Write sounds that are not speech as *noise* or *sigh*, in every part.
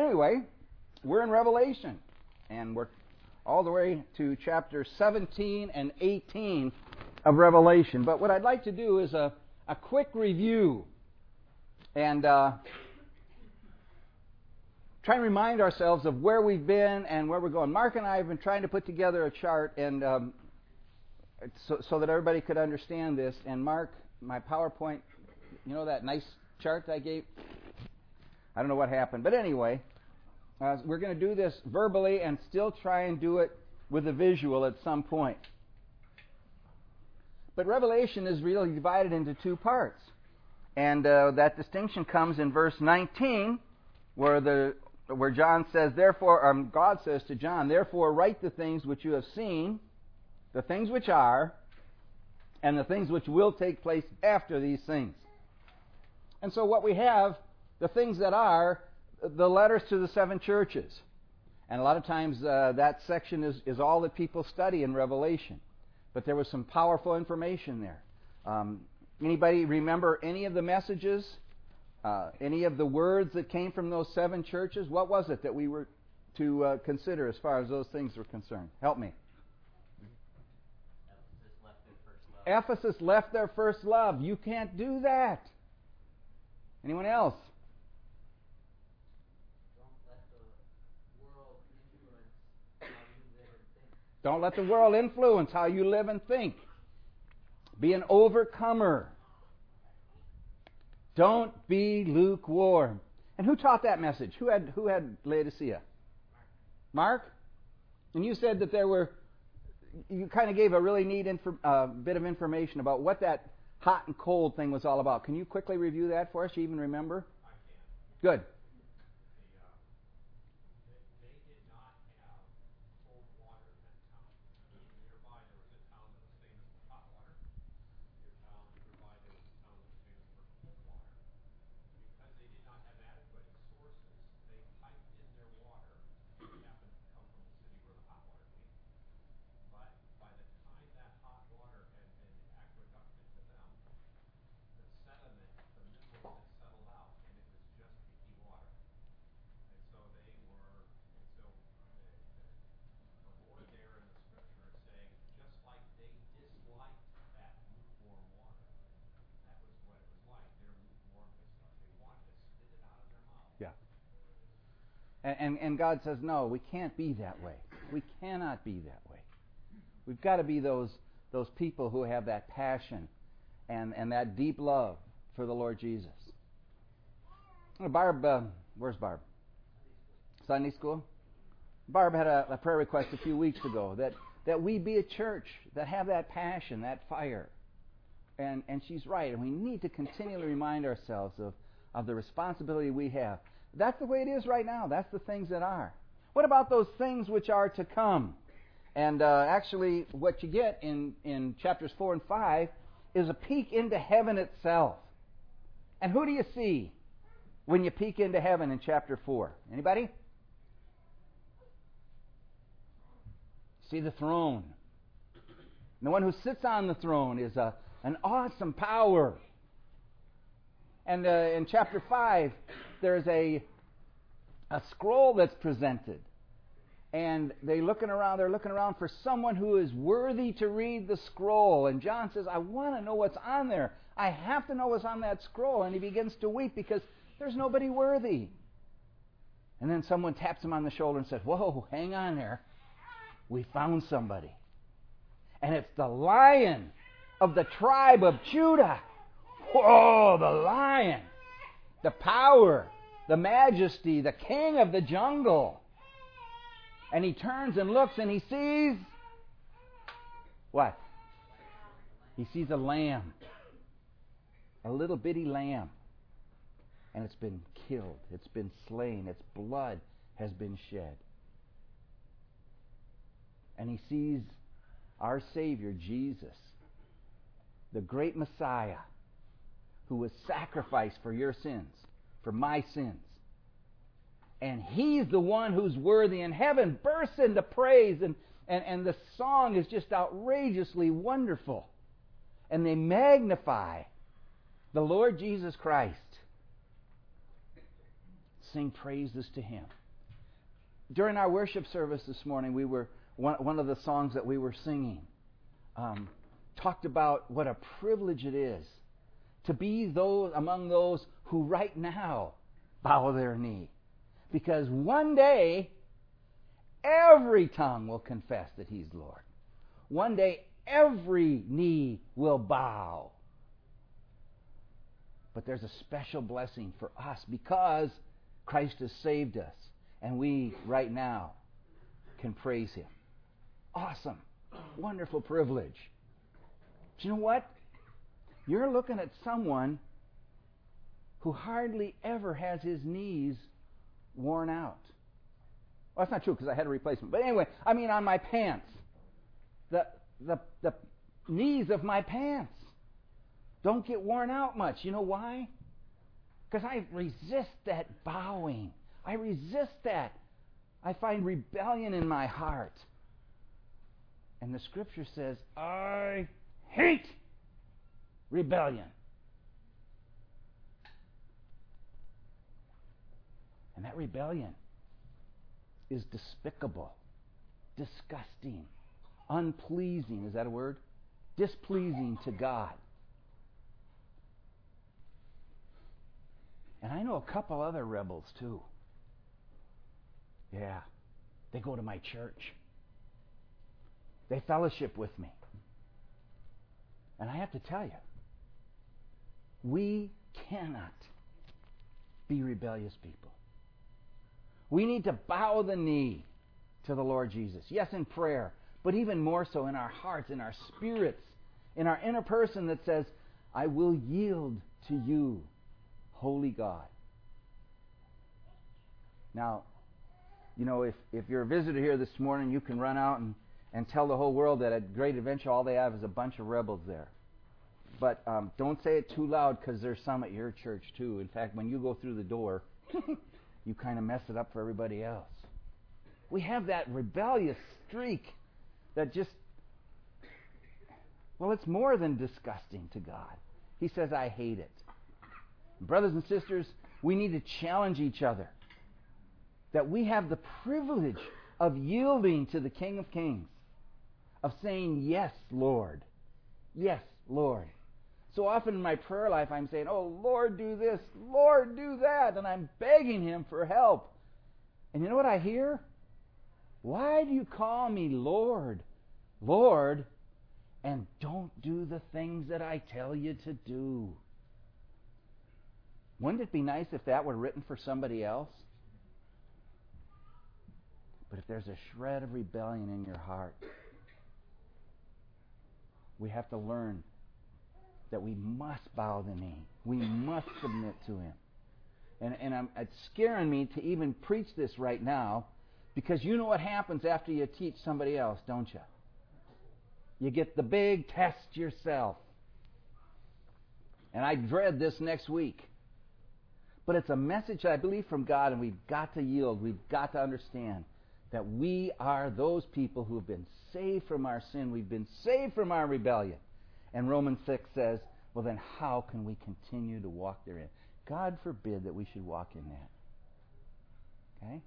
Anyway, we're in Revelation, and we're all the way to chapter 17 and 18 of Revelation. But what I'd like to do is a, a quick review and uh, try and remind ourselves of where we've been and where we're going. Mark and I have been trying to put together a chart and um, so, so, that everybody could understand this. And Mark, my PowerPoint, you know that nice chart I gave? I don't know what happened. But anyway, uh, we're going to do this verbally and still try and do it with a visual at some point. But Revelation is really divided into two parts. And uh, that distinction comes in verse 19, where, the, where John says, Therefore, um, God says to John, Therefore, write the things which you have seen, the things which are, and the things which will take place after these things. And so, what we have, the things that are, the letters to the seven churches. And a lot of times uh, that section is, is all that people study in Revelation. But there was some powerful information there. Um, anybody remember any of the messages? Uh, any of the words that came from those seven churches? What was it that we were to uh, consider as far as those things were concerned? Help me. Ephesus left their first love. You can't do that. Anyone else? Don't let the world influence how you live and think. Be an overcomer. Don't be lukewarm. And who taught that message? Who had who had Laodicea? Mark. And you said that there were. You kind of gave a really neat uh, bit of information about what that hot and cold thing was all about. Can you quickly review that for us? You even remember? Good. And, and, God says, no, we can't be that way. We cannot be that way. We've got to be those, those people who have that passion and, and that deep love for the Lord Jesus. Barb, uh, where's Barb? Sunday school? Barb had a, a prayer request a few weeks ago that, that we be a church that have that passion, that fire. And, and she's right. And we need to continually remind ourselves of, of the responsibility we have. That's the way it is right now. That's the things that are. What about those things which are to come? And uh, actually, what you get in, in chapters 4 and 5 is a peek into heaven itself. And who do you see when you peek into heaven in chapter 4? Anybody? See the throne. And the one who sits on the throne is a, an awesome power. And uh, in chapter 5, there's a, a scroll that's presented. And they looking around, they're looking around for someone who is worthy to read the scroll. And John says, I want to know what's on there. I have to know what's on that scroll. And he begins to weep because there's nobody worthy. And then someone taps him on the shoulder and says, Whoa, hang on there. We found somebody. And it's the lion of the tribe of Judah. Whoa, the lion the power, the majesty, the king of the jungle. And he turns and looks and he sees what? He sees a lamb, a little bitty lamb. And it's been killed, it's been slain, its blood has been shed. And he sees our Savior, Jesus, the great Messiah who was sacrificed for your sins, for my sins. And he's the one who's worthy, and heaven bursts into praise, and, and, and the song is just outrageously wonderful. And they magnify the Lord Jesus Christ. sing praises to Him. During our worship service this morning, we were one, one of the songs that we were singing um, talked about what a privilege it is to be those among those who right now bow their knee, because one day every tongue will confess that He's Lord. One day every knee will bow. But there's a special blessing for us because Christ has saved us, and we right now can praise Him. Awesome. Wonderful privilege. Do you know what? You're looking at someone who hardly ever has his knees worn out. Well, that's not true because I had a replacement. But anyway, I mean on my pants. The, the, the knees of my pants don't get worn out much. You know why? Because I resist that bowing. I resist that. I find rebellion in my heart. And the scripture says, I hate rebellion. And that rebellion is despicable, disgusting, unpleasing. Is that a word? Displeasing to God. And I know a couple other rebels too. Yeah. They go to my church. They fellowship with me. And I have to tell you, we cannot be rebellious people. We need to bow the knee to the Lord Jesus. Yes, in prayer, but even more so in our hearts, in our spirits, in our inner person that says, I will yield to you, holy God. Now, you know, if, if you're a visitor here this morning, you can run out and, and tell the whole world that at Great Adventure all they have is a bunch of rebels there. But um, don't say it too loud because there's some at your church too. In fact, when you go through the door, *laughs* you kind of mess it up for everybody else. We have that rebellious streak that just, well, it's more than disgusting to God. He says, I hate it. Brothers and sisters, we need to challenge each other that we have the privilege of yielding to the King of Kings, of saying, Yes, Lord. Yes, Lord. So often in my prayer life, I'm saying, Oh, Lord, do this. Lord, do that. And I'm begging Him for help. And you know what I hear? Why do you call me Lord, Lord, and don't do the things that I tell you to do? Wouldn't it be nice if that were written for somebody else? But if there's a shred of rebellion in your heart, we have to learn that we must bow the knee. We must submit to Him. And, and I'm, it's scaring me to even preach this right now because you know what happens after you teach somebody else, don't you? You get the big test yourself. And I dread this next week. But it's a message I believe from God, and we've got to yield. We've got to understand that we are those people who have been saved from our sin. We've been saved from our rebellion. And Romans 6 says, well, then how can we continue to walk therein? God forbid that we should walk in that. Okay?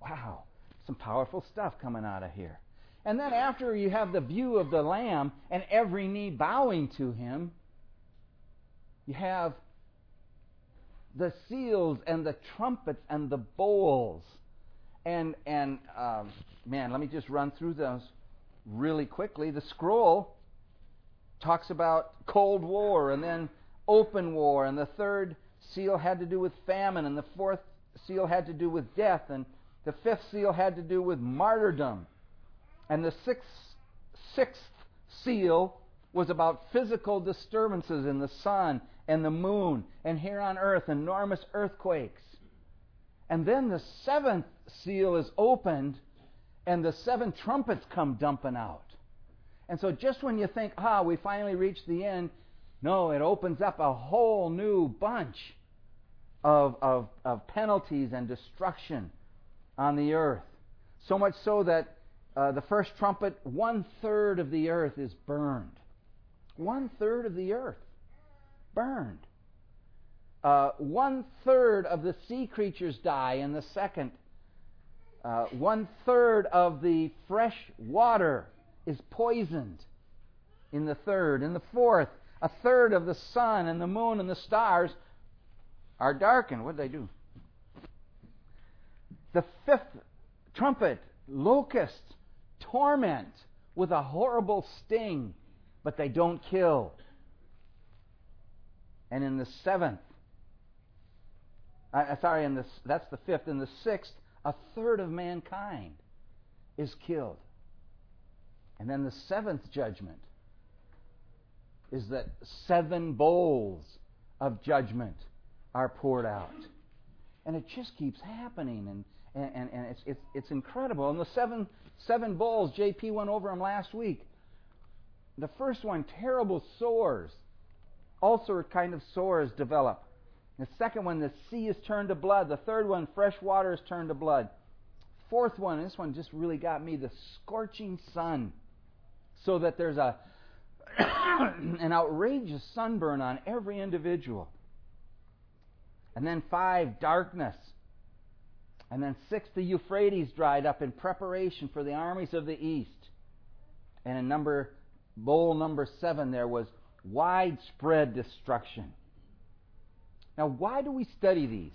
Wow. Some powerful stuff coming out of here. And then after you have the view of the Lamb and every knee bowing to him, you have the seals and the trumpets and the bowls. And, and um, man, let me just run through those really quickly. The scroll talks about Cold War and then open war, and the third seal had to do with famine, and the fourth seal had to do with death, and the fifth seal had to do with martyrdom, and the sixth, sixth seal was about physical disturbances in the sun and the moon, and here on earth, enormous earthquakes. And then the seventh seal is opened, and the seven trumpets come dumping out. And so just when you think, ah, we finally reached the end, no, it opens up a whole new bunch of, of, of penalties and destruction on the earth. So much so that uh, the first trumpet, one third of the earth is burned. One third of the earth burned. Uh, one third of the sea creatures die in the second. Uh, one third of the fresh water is poisoned in the third. In the fourth, a third of the sun and the moon and the stars are darkened. What did they do? The fifth trumpet, locusts, torment with a horrible sting, but they don't kill. And in the seventh, uh, sorry, in the, that's the fifth. In the sixth, a third of mankind is killed. And then the seventh judgment is that seven bowls of judgment are poured out. And it just keeps happening, and, and, and, it's, it's, it's incredible. And the seven, seven bowls, JP went over them last week. The first one, terrible sores. Ulcer kind of sores develop. The second one, the sea is turned to blood. The third one, fresh water is turned to blood. Fourth one, this one just really got me the scorching sun. So that there's a *coughs* an outrageous sunburn on every individual. And then five, darkness. And then six, the Euphrates dried up in preparation for the armies of the east. And in number bowl number seven, there was widespread destruction. Now, why do we study these?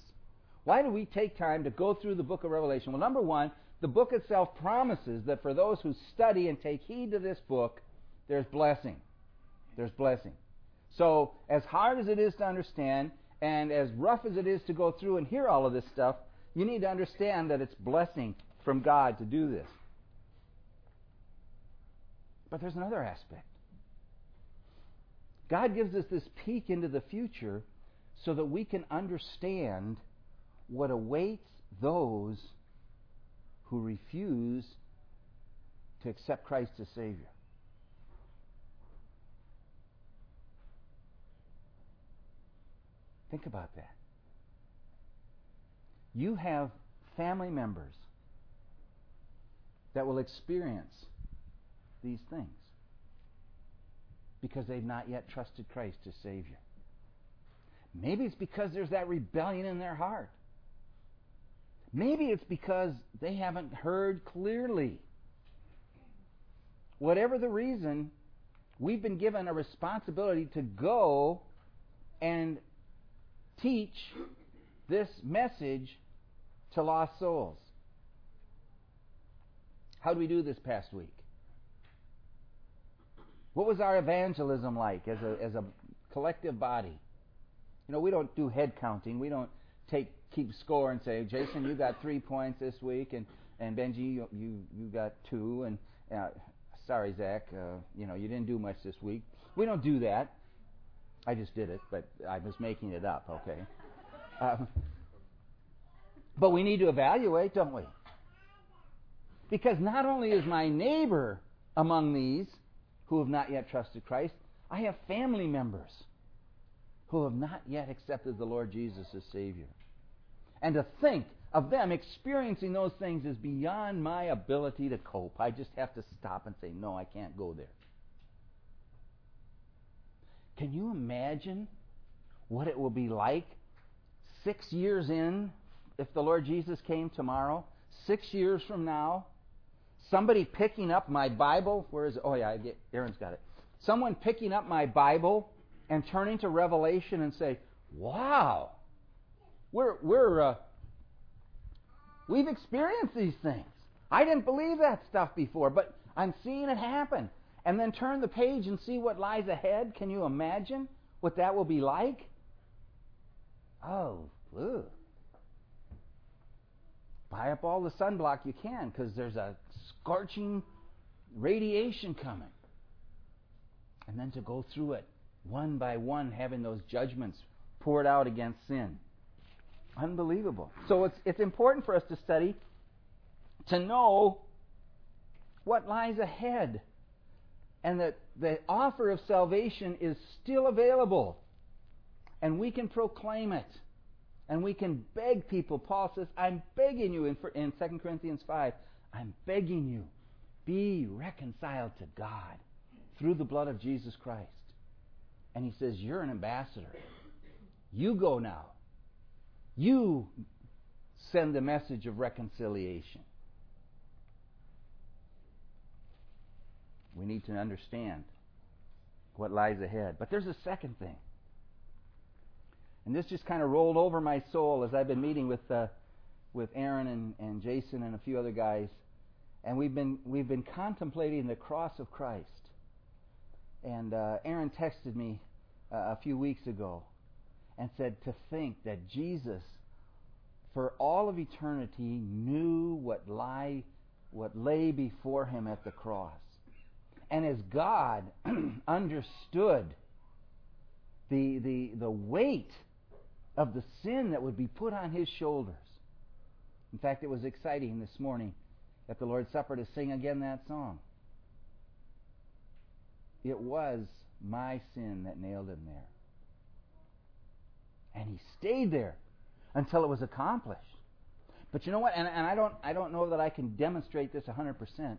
Why do we take time to go through the book of Revelation? Well, number one, the book itself promises that for those who study and take heed to this book, there's blessing. There's blessing. So, as hard as it is to understand, and as rough as it is to go through and hear all of this stuff, you need to understand that it's blessing from God to do this. But there's another aspect. God gives us this peek into the future so that we can understand what awaits those who refuse to accept Christ as Savior. Think about that. You have family members that will experience these things because they've not yet trusted Christ as Savior. Maybe it's because there's that rebellion in their heart. Maybe it's because they haven't heard clearly. Whatever the reason, we've been given a responsibility to go and teach this message to lost souls. How did we do this past week? What was our evangelism like as a, as a collective body? You know, we don't do head counting. We don't take keep score and say, Jason, you got three points this week, and and Benji, you you, you got two, and uh, sorry, Zach, uh, you know, you didn't do much this week. We don't do that. I just did it, but I was making it up. Okay. *laughs* Um, but we need to evaluate, don't we? Because not only is my neighbor among these who have not yet trusted Christ, I have family members who have not yet accepted the Lord Jesus as Savior. And to think of them experiencing those things is beyond my ability to cope. I just have to stop and say, no, I can't go there. Can you imagine what it will be like six years in if the Lord Jesus came tomorrow? Six years from now? Somebody picking up my Bible. Where is it? Oh, yeah, I get, Aaron's got it. Someone picking up my Bible and turning to Revelation and say, "Wow, we're we're uh, we've experienced these things. I didn't believe that stuff before, but I'm seeing it happen." And then turn the page and see what lies ahead. Can you imagine what that will be like? Oh. Buy up all the sunblock you can because there's a scorching radiation coming. And then to go through it one by one, having those judgments poured out against sin. Unbelievable. So it's, it's important for us to study to know what lies ahead. And that the offer of salvation is still available. And we can proclaim it. And we can beg people. Paul says, I'm begging you in, in 2 Corinthians 5, I'm begging you, be reconciled to God through the blood of Jesus Christ. And he says, You're an ambassador. You go now. You send the message of reconciliation. We need to understand what lies ahead. But there's a second thing. And this just kind of rolled over my soul as I've been meeting with, uh, with Aaron and, and Jason and a few other guys. And we've been, we've been contemplating the cross of Christ. And uh, Aaron texted me uh, a few weeks ago and said to think that Jesus, for all of eternity, knew what lie, what lay before him at the cross and as God *clears throat* understood the, the, the weight of the sin that would be put on his shoulders. In fact, it was exciting this morning at the Lord's Supper to sing again that song. It was my sin that nailed him there. And he stayed there until it was accomplished. But you know what? And, and I, don't, I don't know that I can demonstrate this 100%,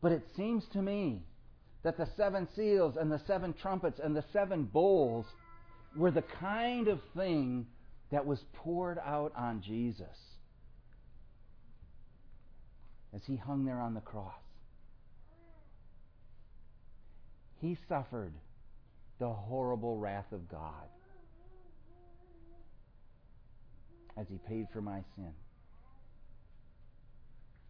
but it seems to me that the seven seals and the seven trumpets and the seven bowls were the kind of thing that was poured out on Jesus as he hung there on the cross. He suffered the horrible wrath of God as he paid for my sin.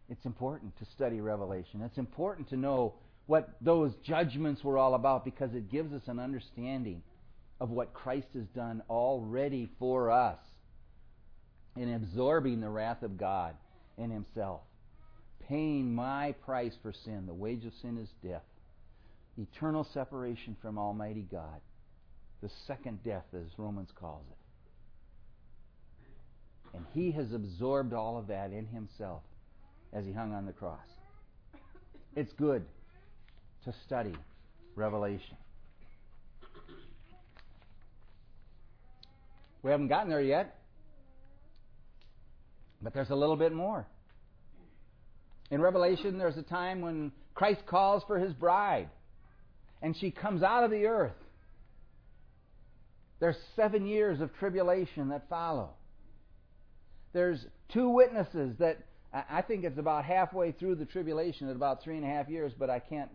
It's important to study Revelation. It's important to know what those judgments were all about because it gives us an understanding of what Christ has done already for us in absorbing the wrath of God in Himself, paying my price for sin. The wage of sin is death, eternal separation from Almighty God, the second death, as Romans calls it. And He has absorbed all of that in Himself as He hung on the cross. It's good to study Revelation. We haven't gotten there yet, but there's a little bit more. In Revelation, there's a time when Christ calls for his bride, and she comes out of the earth. There's seven years of tribulation that follow. There's two witnesses that I think it's about halfway through the tribulation at about three and a half years, but I can't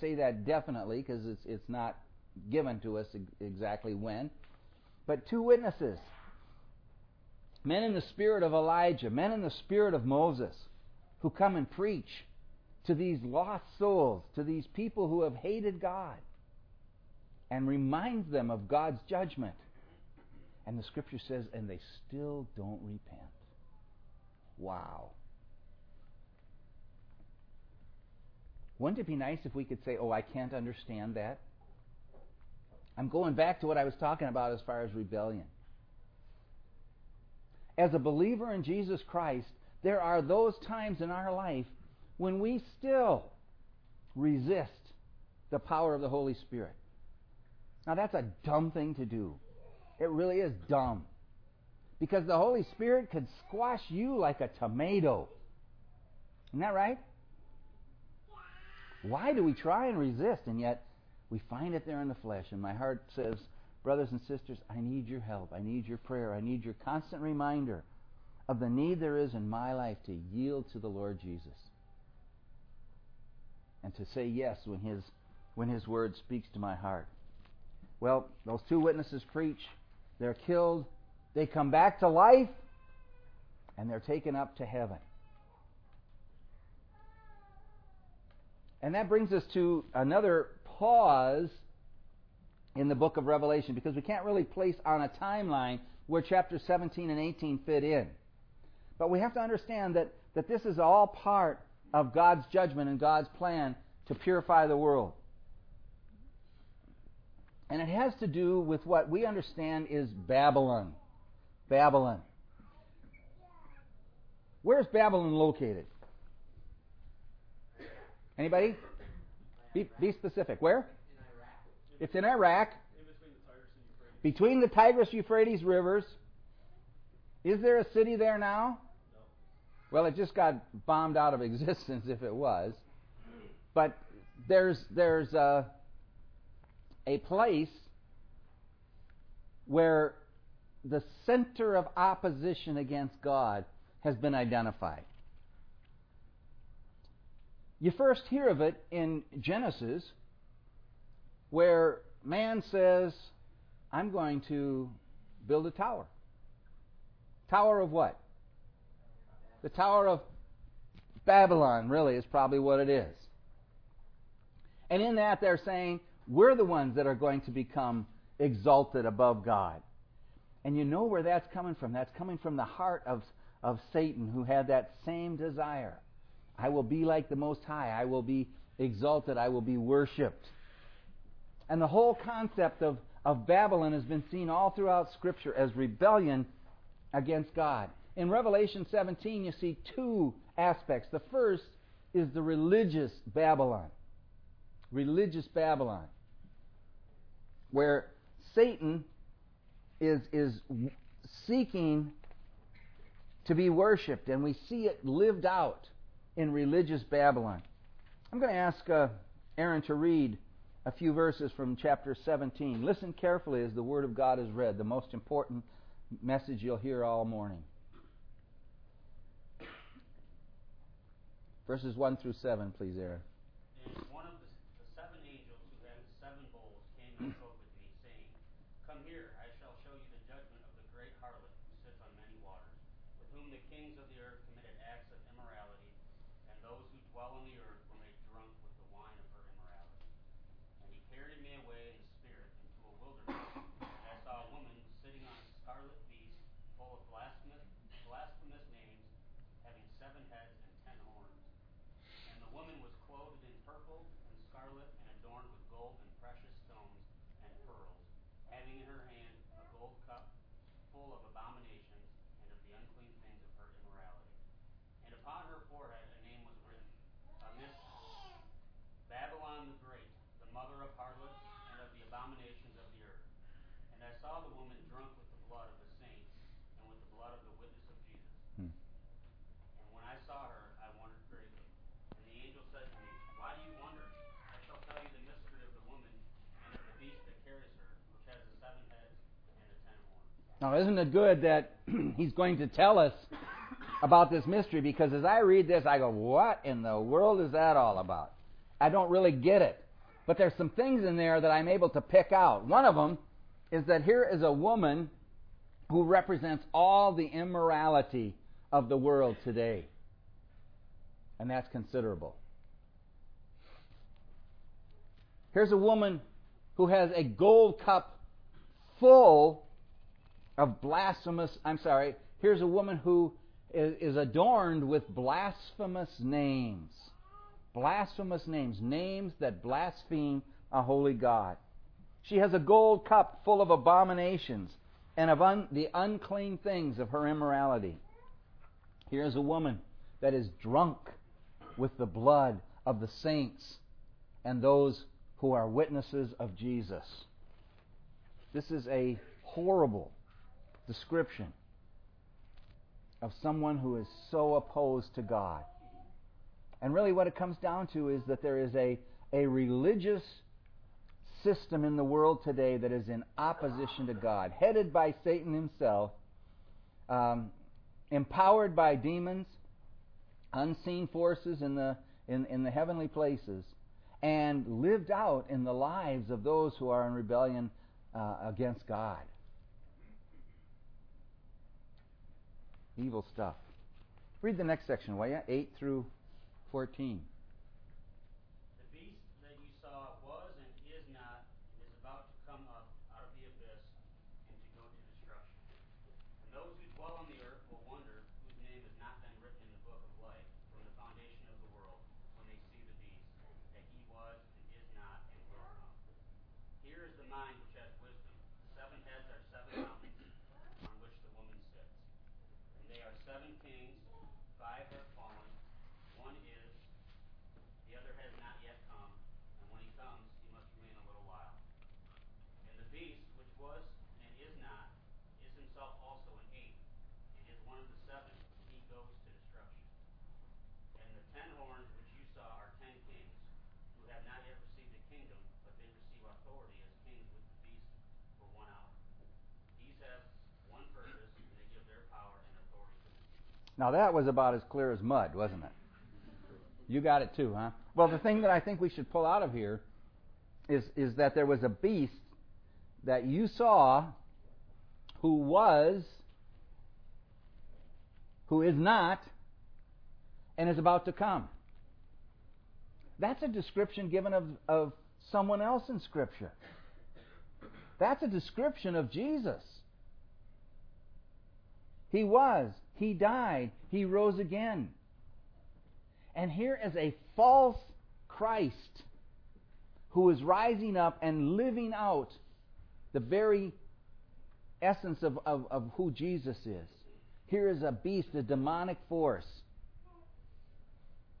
say that definitely because it's, it's not given to us exactly when. But two witnesses men in the spirit of Elijah, men in the spirit of Moses, who come and preach to these lost souls, to these people who have hated God, and reminds them of God's judgment. And the scripture says, and they still don't repent. Wow. Wouldn't it be nice if we could say, oh, I can't understand that? I'm going back to what I was talking about as far as rebellion. As a believer in Jesus Christ, there are those times in our life when we still resist the power of the Holy Spirit. Now, that's a dumb thing to do. It really is dumb. Because the Holy Spirit could squash you like a tomato. Isn't that right? Why do we try and resist? And yet we find it there in the flesh. And my heart says, brothers and sisters, I need your help. I need your prayer. I need your constant reminder of the need there is in my life to yield to the Lord Jesus. And to say yes when his, when his word speaks to my heart. Well, those two witnesses preach. They're killed. They come back to life. And they're taken up to heaven. And that brings us to another pause in the book of Revelation because we can't really place on a timeline where chapters 17 and 18 fit in. But we have to understand that, that this is all part of God's judgment and God's plan to purify the world. And it has to do with what we understand is Babylon. Babylon. Where's Babylon located? Anybody? Be, be specific. Where? It's in Iraq. between the Tigris Euphrates rivers. Is there a city there now? No. Well, it just got bombed out of *laughs* existence if it was. But there's there's a, a place where the center of opposition against God has been identified. You first hear of it in Genesis, where man says, I'm going to build a tower. Tower of what? The Tower of Babylon, really, is probably what it is. And in that, they're saying, we're the ones that are going to become exalted above God. And you know where that's coming from. That's coming from the heart of, of Satan, who had that same desire. I will be like the Most High. I will be exalted. I will be worshiped. And the whole concept of, of Babylon has been seen all throughout Scripture as rebellion against God. In Revelation 17, you see two aspects. The first is the religious Babylon. Religious Babylon. Where Satan is, is seeking to be worshiped, and we see it lived out in religious Babylon. I'm going to ask uh, Aaron to read a few verses from chapter 17. Listen carefully as the Word of God is read, the most important message you'll hear all morning. Verses 1 through 7, please, Aaron. scarlet and adorned with gold and precious stones and pearls, having in her hand a gold cup full of abominations and of the unclean things of her immorality. And upon her forehead a name was written, a Babylon the Great, the mother of harlots and of the abominations of the earth. And I saw the woman drunk with the blood of the Now, isn't it good that *clears throat* he's going to tell us about this mystery? Because as I read this, I go, what in the world is that all about? I don't really get it. But there's some things in there that I'm able to pick out. One of them is that here is a woman who represents all the immorality of the world today. And that's considerable. Here's a woman who has a gold cup full of blasphemous, I'm sorry, here's a woman who is, is adorned with blasphemous names. Blasphemous names, names that blaspheme a holy God. She has a gold cup full of abominations and of un, the unclean things of her immorality. Here's a woman that is drunk with the blood of the saints and those who are witnesses of Jesus. This is a horrible description of someone who is so opposed to God. And really, what it comes down to is that there is a, a religious system in the world today that is in opposition to God, headed by Satan himself, um, empowered by demons, unseen forces in the, in, in the heavenly places, and lived out in the lives of those who are in rebellion uh, against God. Evil stuff. Read the next section, will you? 8 through 14. Now that was about as clear as mud, wasn't it? You got it too, huh? Well, the thing that I think we should pull out of here is, is that there was a beast that you saw who was, who is not, and is about to come. That's a description given of, of someone else in Scripture. That's a description of Jesus. He was, He died, He rose again. And here is a false Christ who is rising up and living out the very essence of, of, of who Jesus is. Here is a beast, a demonic force,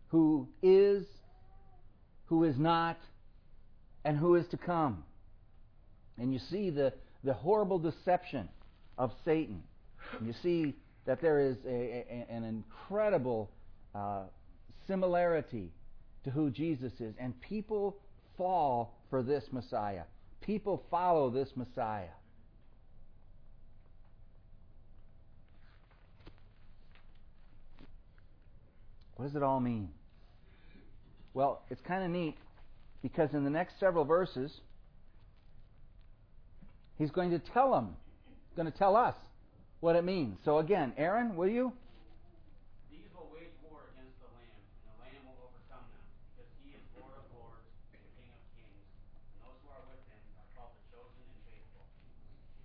who is, who is not, and who is to come. And you see the, the horrible deception of Satan. You see that there is a, a, an incredible uh, similarity to who Jesus is. And people fall for this Messiah. People follow this Messiah. What does it all mean? Well, it's kind of neat because in the next several verses, he's going to tell them, going to tell us what it means. So again, Aaron, will you? These will wage war against the Lamb, and the Lamb will overcome them, because he is Lord of lords and King of kings, and those who are with him are called the chosen and faithful.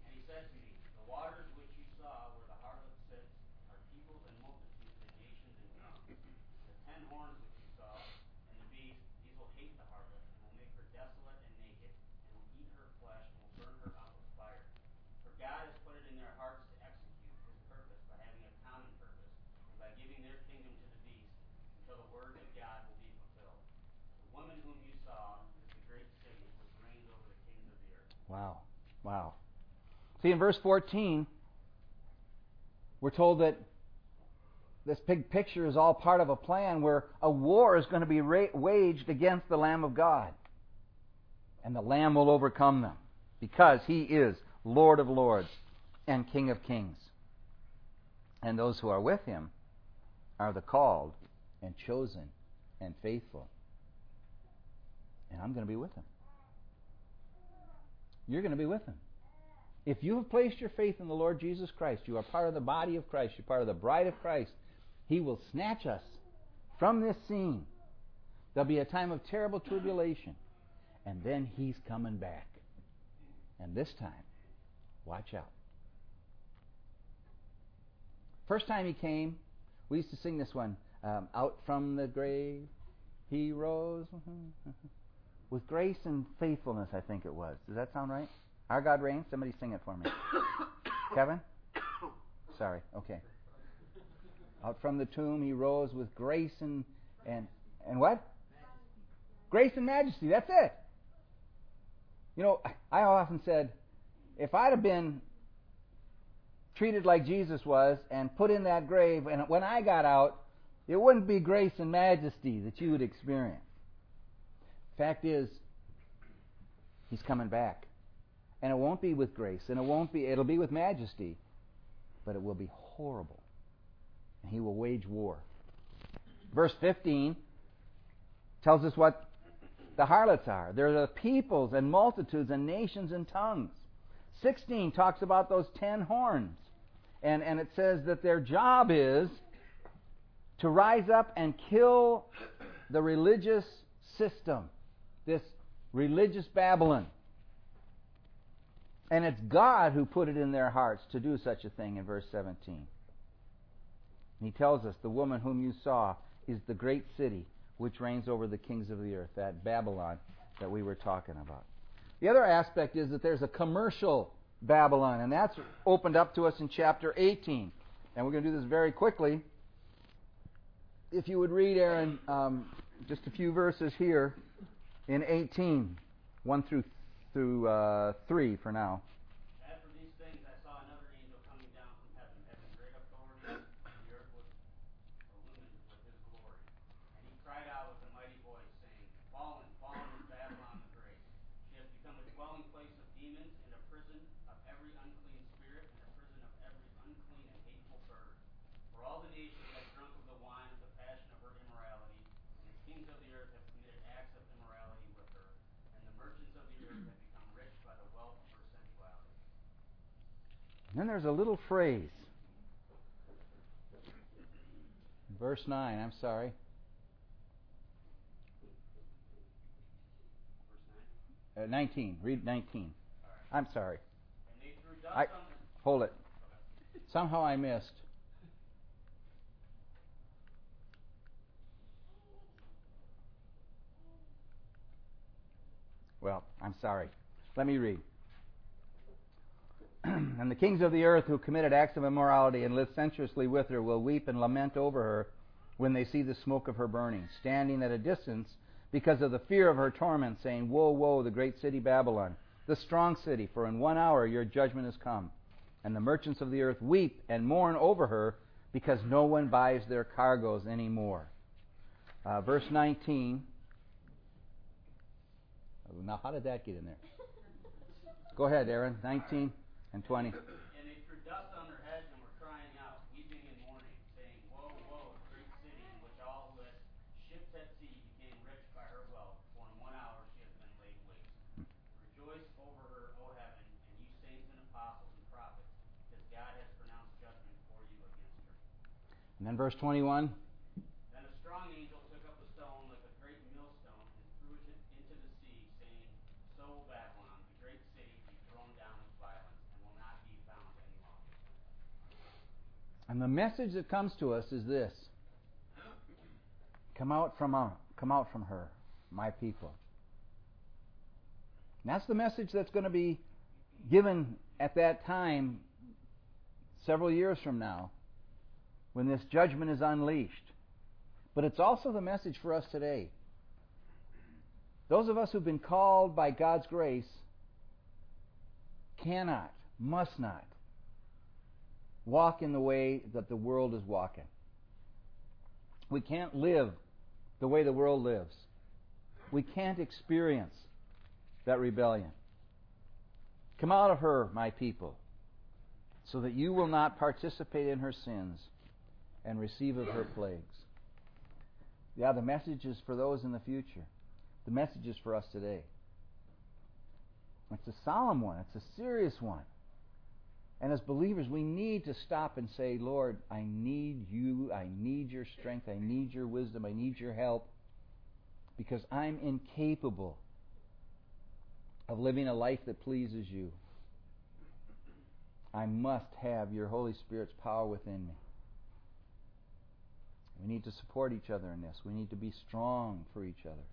And he said to me, The waters which you saw where the harlot sits are peoples and multitudes and nations and tongues. The ten horns which you saw, and the beast, these will hate the harlot, and will make her desolate and naked, and will eat her flesh, and will burn her up with fire. For God has put it in their hearts to execute his purpose by having a common purpose, and by giving their kingdom to the beast, until the word of God will be fulfilled. The woman whom you saw is the great city which reigns over the kings of the earth. Wow. Wow. See, in verse 14, we're told that this big picture is all part of a plan where a war is going to be ra- waged against the Lamb of God. And the Lamb will overcome them because he is Lord of lords and King of kings. And those who are with him are the called and chosen and faithful. And I'm going to be with him. You're going to be with him. If you have placed your faith in the Lord Jesus Christ, you are part of the body of Christ, you're part of the bride of Christ, he will snatch us from this scene. There'll be a time of terrible tribulation, and then he's coming back. And this time, watch out. First time he came, we used to sing this one um, Out from the grave, he rose *laughs* with grace and faithfulness, I think it was. Does that sound right? Our God reigns. Somebody sing it for me. *coughs* Kevin? Sorry. Okay. Out from the tomb he rose with grace and and and what? Grace and majesty. That's it. You know, I often said, if I'd have been treated like Jesus was and put in that grave, and when I got out, it wouldn't be grace and majesty that you would experience. Fact is, he's coming back. And it won't be with grace, and it won't be it'll be with majesty, but it will be horrible. And he will wage war. Verse 15 tells us what the harlots are. They're the peoples and multitudes and nations and tongues. 16 talks about those ten horns. And, and it says that their job is to rise up and kill the religious system, this religious Babylon. And it's God who put it in their hearts to do such a thing in verse 17. He tells us the woman whom you saw is the great city which reigns over the kings of the earth, that Babylon that we were talking about. The other aspect is that there's a commercial Babylon, and that's opened up to us in chapter 18. And we're going to do this very quickly. If you would read, Aaron, um, just a few verses here in 18, 1 through, through uh, 3 for now. After these things, I saw another angel coming down from heaven, having great authority, and the earth was illumined with his glory. And he cried out with a mighty voice, saying, Fallen, fallen is Babylon the Great. She has become a dwelling place of demons and a prison of every unclean spirit and a prison of every unclean and hateful bird. For For all the nations have drunk of the wine of the passion of her immorality, and the kings of the earth have committed acts of immorality with her, and the merchants of the earth have become rich by the wealth of her sensuality. And then there's a little phrase. Verse 9, I'm sorry. Verse Uh, 19. Read 19. All right. I'm sorry. I-. Hold it. Somehow I missed. Well, I'm sorry. Let me read. *clears throat* and the kings of the earth who committed acts of immorality and lived sensuously with her will weep and lament over her when they see the smoke of her burning, standing at a distance because of the fear of her torment, saying, Woe, woe, the great city Babylon, the strong city, for in one hour your judgment has come. And the merchants of the earth weep and mourn over her because no one buys their cargoes anymore. Uh, verse 19. Oh, Now, how did that get in there? Go ahead, Aaron. 19 and 20. And they threw dust on their heads and were crying out, weeping and mourning, saying, Woe, woe, great city in which all who had ships at sea became rich by her wealth, for in one hour she has been laid waste. Rejoice over her, O heaven, and you saints and apostles and prophets, because God has pronounced judgment for you against her. And then verse 21. Then a strong angel took up a stone like a great millstone and threw it into the sea, saying, So will Babylon, the great city, be thrown down with violence, and will not be found any longer. And the message that comes to us is this Come out from her, come out from her, my people. And that's the message that's going to be given at that time, several years from now, when this judgment is unleashed. But it's also the message for us today. Those of us who've been called by God's grace cannot, must not walk in the way that the world is walking. We can't live the way the world lives. We can't experience that rebellion. Come out of her, my people, so that you will not participate in her sins and receive of her plagues. Yeah, the message is for those in the future. The message is for us today. It's a solemn one, it's a serious one. And as believers, we need to stop and say, Lord, I need you. I need your strength. I need your wisdom. I need your help because I'm incapable of living a life that pleases you. I must have your Holy Spirit's power within me. We need to support each other in this. We need to be strong for each other.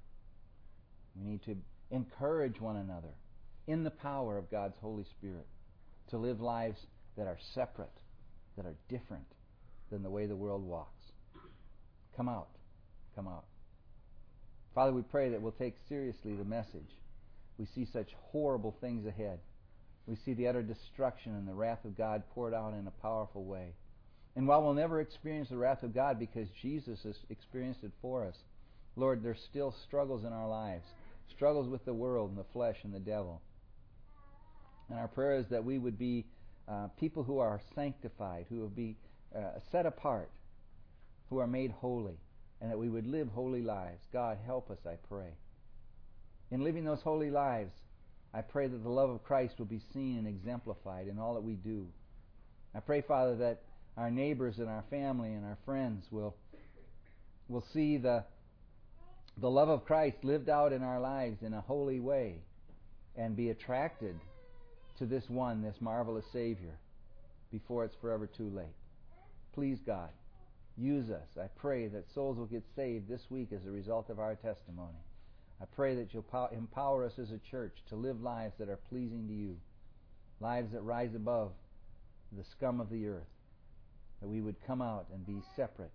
We need to encourage one another in the power of God's Holy Spirit to live lives that are separate, that are different than the way the world walks. Come out. Come out. Father, we pray that we'll take seriously the message. We see such horrible things ahead. We see the utter destruction and the wrath of God poured out in a powerful way. And while we'll never experience the wrath of God because Jesus has experienced it for us, Lord, there's still struggles in our lives struggles with the world and the flesh and the devil. And our prayer is that we would be uh, people who are sanctified, who will be uh, set apart, who are made holy, and that we would live holy lives. God, help us, I pray. In living those holy lives, I pray that the love of Christ will be seen and exemplified in all that we do. I pray, Father, that our neighbors and our family and our friends will will see the the love of Christ lived out in our lives in a holy way and be attracted to this one, this marvelous Savior, before it's forever too late. Please, God, use us. I pray that souls will get saved this week as a result of our testimony. I pray that you'll empower us as a church to live lives that are pleasing to you, lives that rise above the scum of the earth, that we would come out and be separate,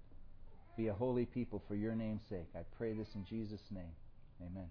be a holy people for your name's sake. I pray this in Jesus' name. Amen.